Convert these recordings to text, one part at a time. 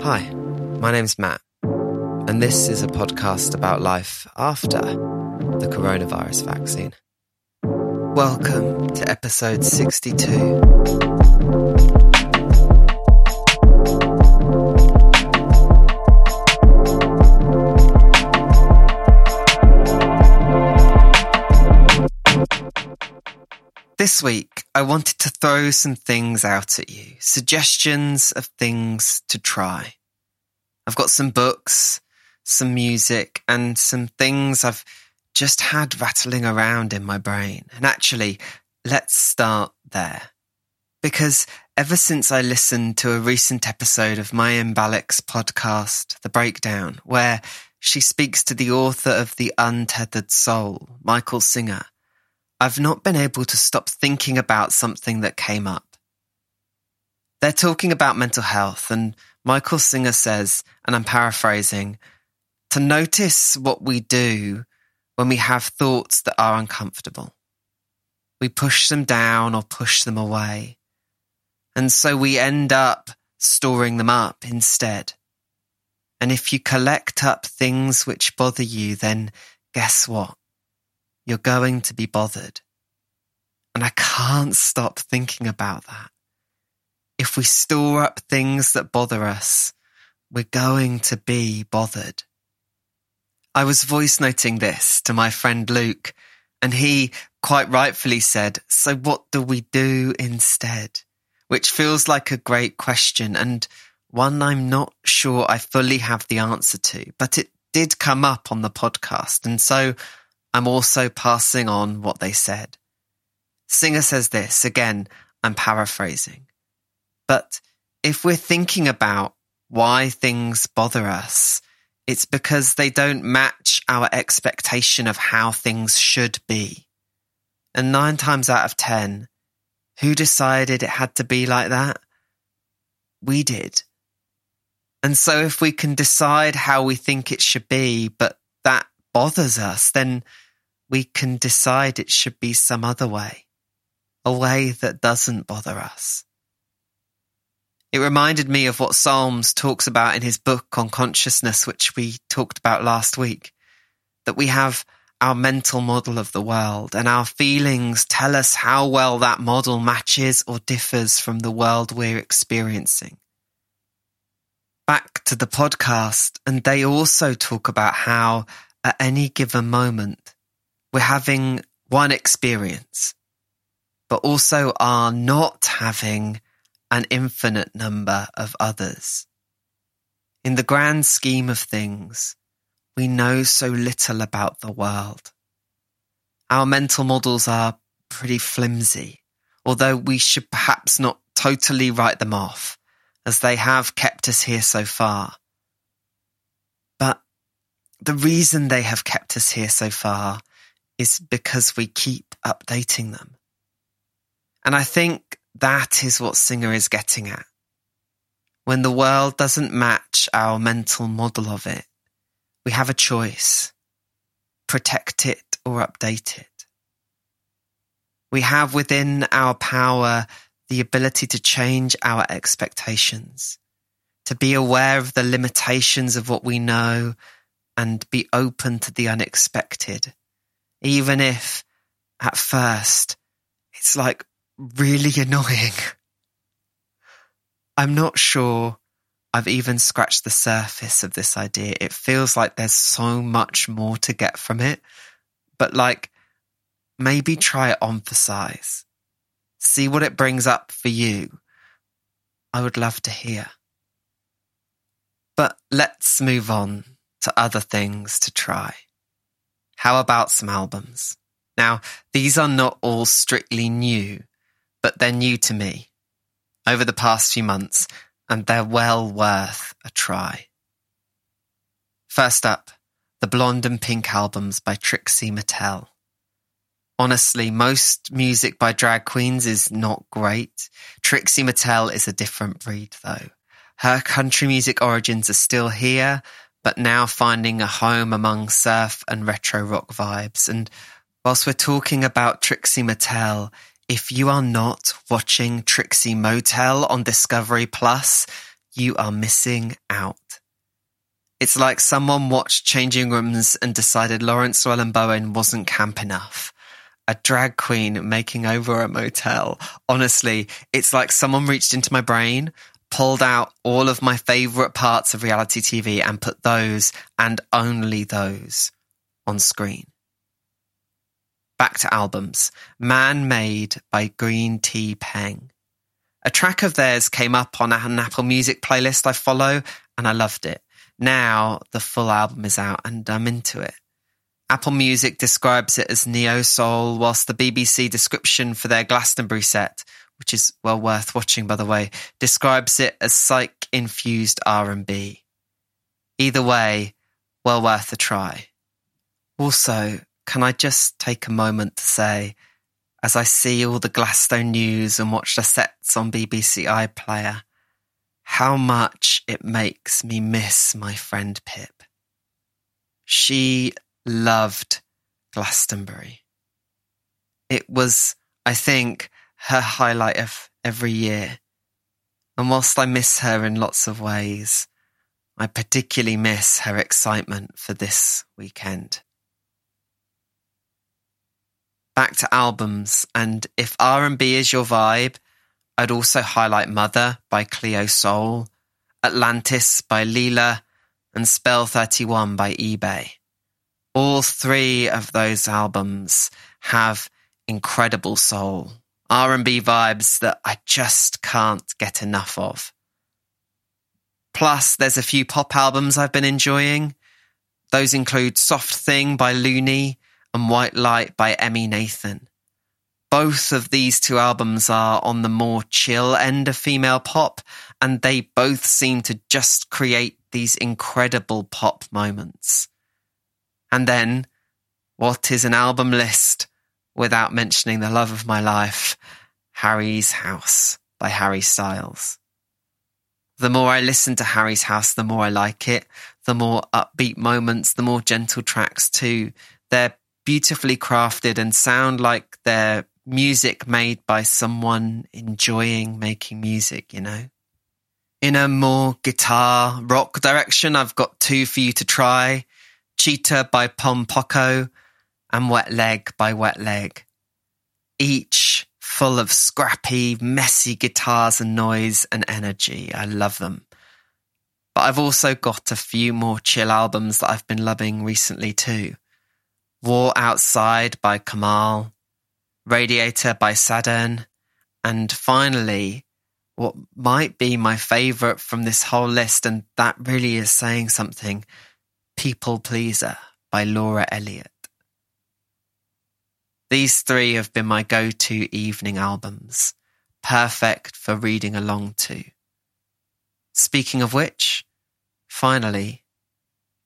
Hi, my name's Matt, and this is a podcast about life after the coronavirus vaccine. Welcome to episode 62. This week, I wanted to throw some things out at you, suggestions of things to try. I've got some books, some music, and some things I've just had rattling around in my brain. And actually, let's start there. Because ever since I listened to a recent episode of Mayim Bialik's podcast, The Breakdown, where she speaks to the author of The Untethered Soul, Michael Singer, I've not been able to stop thinking about something that came up. They're talking about mental health, and Michael Singer says, and I'm paraphrasing, to notice what we do when we have thoughts that are uncomfortable. We push them down or push them away. And so we end up storing them up instead. And if you collect up things which bother you, then guess what? You're going to be bothered. And I can't stop thinking about that. If we store up things that bother us, we're going to be bothered. I was voice noting this to my friend Luke, and he quite rightfully said, So what do we do instead? Which feels like a great question and one I'm not sure I fully have the answer to, but it did come up on the podcast. And so I'm also passing on what they said. Singer says this, again, I'm paraphrasing. But if we're thinking about why things bother us, it's because they don't match our expectation of how things should be. And nine times out of ten, who decided it had to be like that? We did. And so if we can decide how we think it should be, but that bothers us, then we can decide it should be some other way, a way that doesn't bother us. It reminded me of what Solms talks about in his book on consciousness, which we talked about last week, that we have our mental model of the world and our feelings tell us how well that model matches or differs from the world we're experiencing. Back to the podcast, and they also talk about how at any given moment, we're having one experience, but also are not having an infinite number of others. In the grand scheme of things, we know so little about the world. Our mental models are pretty flimsy, although we should perhaps not totally write them off, as they have kept us here so far. But the reason they have kept us here so far is because we keep updating them. And I think that is what Singer is getting at. When the world doesn't match our mental model of it, we have a choice. Protect it or update it. We have within our power the ability to change our expectations, to be aware of the limitations of what we know and be open to the unexpected even if at first it's like really annoying. I'm not sure I've even scratched the surface of this idea. It feels like there's so much more to get from it, but like maybe try it on for size. See what it brings up for you. I would love to hear. But let's move on to other things to try. How about some albums? Now, these are not all strictly new, but they're new to me over the past few months, and they're well worth a try. First up, the Blonde and Pink albums by Trixie Mattel. Honestly, most music by drag queens is not great. Trixie Mattel is a different breed though. Her country music origins are still here, but now finding a home among surf and retro rock vibes. And whilst we're talking about Trixie Mattel, if you are not watching Trixie Motel on Discovery Plus, you are missing out. It's like someone watched Changing Rooms and decided Laurence Llewelyn Bowen wasn't camp enough. A drag queen making over a motel. Honestly, it's like someone reached into my brain, pulled out all of my favourite parts of reality TV and put those and only those on screen. Back to albums. Man Made by Green Tea Peng. A track of theirs came up on an Apple Music playlist I follow and I loved it. Now the full album is out and I'm into it. Apple Music describes it as neo soul, whilst the BBC description for their Glastonbury set, which is well worth watching by the way, describes it as psych infused R&B. Either way, well worth a try. Also, can I just take a moment to say, as I see all the Glasto news and watch the sets on BBC iPlayer, how much it makes me miss my friend Pip. She loved Glastonbury. It was, I think, her highlight of every year. And whilst I miss her in lots of ways, I particularly miss her excitement for this weekend. Back to albums, and if R&B is your vibe, I'd also highlight Mother by Cleo Sol, Atlantis by Leela, and Spell 31 by Ibeyi. All three of those albums have incredible soul, R&B vibes that I just can't get enough of. Plus, there's a few pop albums I've been enjoying. Those include Soft Thing by Looney and White Light by Emmy Nathan both of these two albums are on the more chill end of female pop, and they both seem to just create these incredible pop moments. And then, what is an album list without mentioning the love of my life, Harry's House by Harry Styles? The more I listen to Harry's House, the more I like it. The more upbeat moments, the more gentle tracks too. They're beautifully crafted and sound like they're music made by someone enjoying making music, you know? In a more guitar rock direction, I've got two for you to try. Cheetah by Pom Poko and Wet Leg by Wet Leg. Each full of scrappy, messy guitars and noise and energy. I love them. But I've also got a few more chill albums that I've been loving recently too. War Outside by Kamal, Radiator by Saturn, and finally, what might be my favourite from this whole list, and that really is saying something People Pleaser by Laura Elliott. These three have been my go to evening albums, perfect for reading along to. Speaking of which, finally,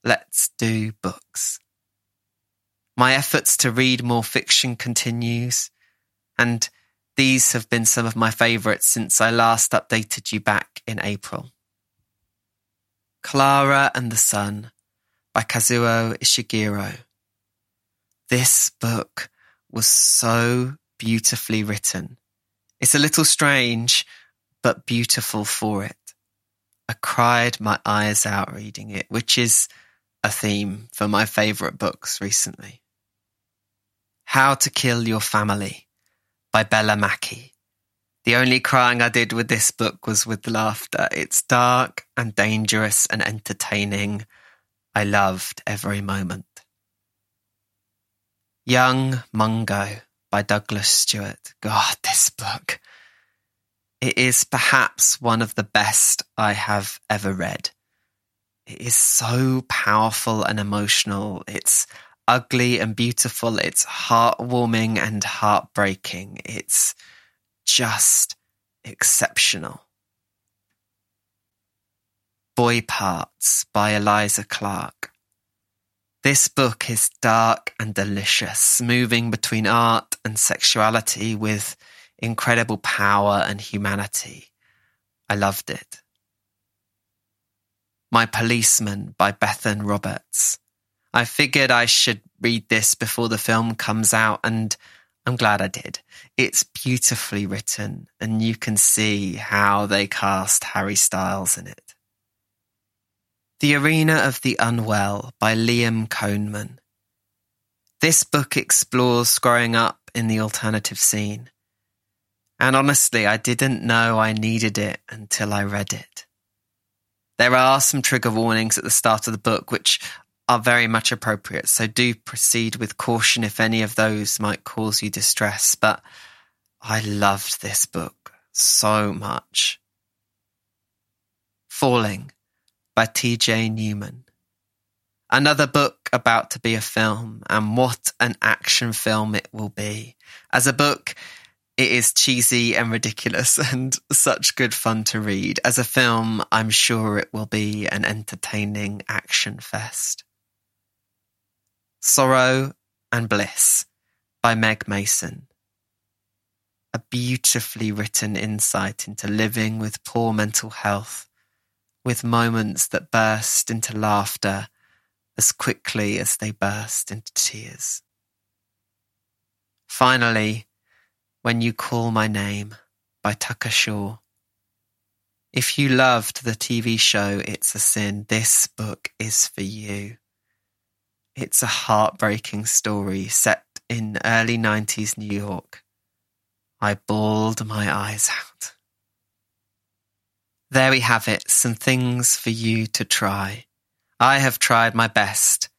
let's do books. My efforts to read more fiction continues, and these have been some of my favourites since I last updated you back in April. Clara and the Sun by Kazuo Ishiguro. This book was so beautifully written. It's a little strange, but beautiful for it. I cried my eyes out reading it, which is a theme for my favourite books recently. How to Kill Your Family by Bella Mackie. The only crying I did with this book was with laughter. It's dark and dangerous and entertaining. I loved every moment. Young Mungo by Douglas Stuart. God, this book. It is perhaps one of the best I have ever read. It is so powerful and emotional. It's ugly and beautiful. It's heartwarming and heartbreaking. It's just exceptional. Boy Parts by Eliza Clark. This book is dark and delicious, moving between art and sexuality with incredible power and humanity. I loved it. My Policeman by Bethan Roberts. I figured I should read this before the film comes out, and I'm glad I did. It's beautifully written, and you can see how they cast Harry Styles in it. The Arena of the Unwell by Liam Konemann. This book explores growing up in the alternative scene. And honestly, I didn't know I needed it until I read it. There are some trigger warnings at the start of the book, which are very much appropriate. So do proceed with caution if any of those might cause you distress. But I loved this book so much. Falling by TJ Newman. Another book about to be a film, and what an action film it will be. As a book, it is cheesy and ridiculous and such good fun to read. As a film, I'm sure it will be an entertaining action fest. Sorrow and Bliss by Meg Mason. A beautifully written insight into living with poor mental health, with moments that burst into laughter as quickly as they burst into tears. Finally, When You Call My Name by Tucker Shaw. If you loved the TV show It's a Sin, this book is for you. It's a heartbreaking story set in early 90s New York. I bawled my eyes out. There we have it, some things for you to try. I have tried my best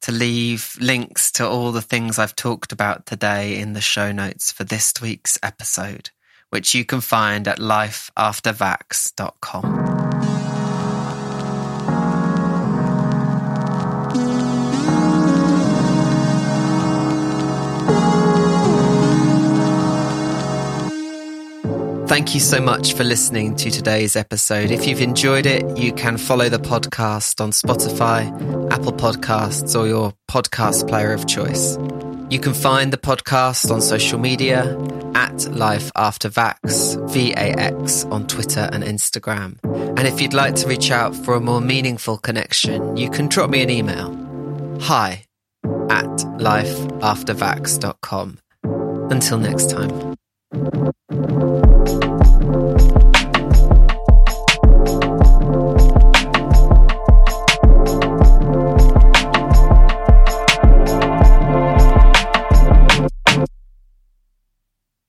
to leave links to all the things I've talked about today in the show notes for this week's episode, which you can find at lifeaftervax.com. Thank you so much for listening to today's episode. If you've enjoyed it, you can follow the podcast on Spotify, Apple Podcasts, or your podcast player of choice. You can find the podcast on social media at Life After Vax, V-A-X, on Twitter and Instagram. And if you'd like to reach out for a more meaningful connection, you can drop me an email. Hi at lifeaftervax.com. Until next time.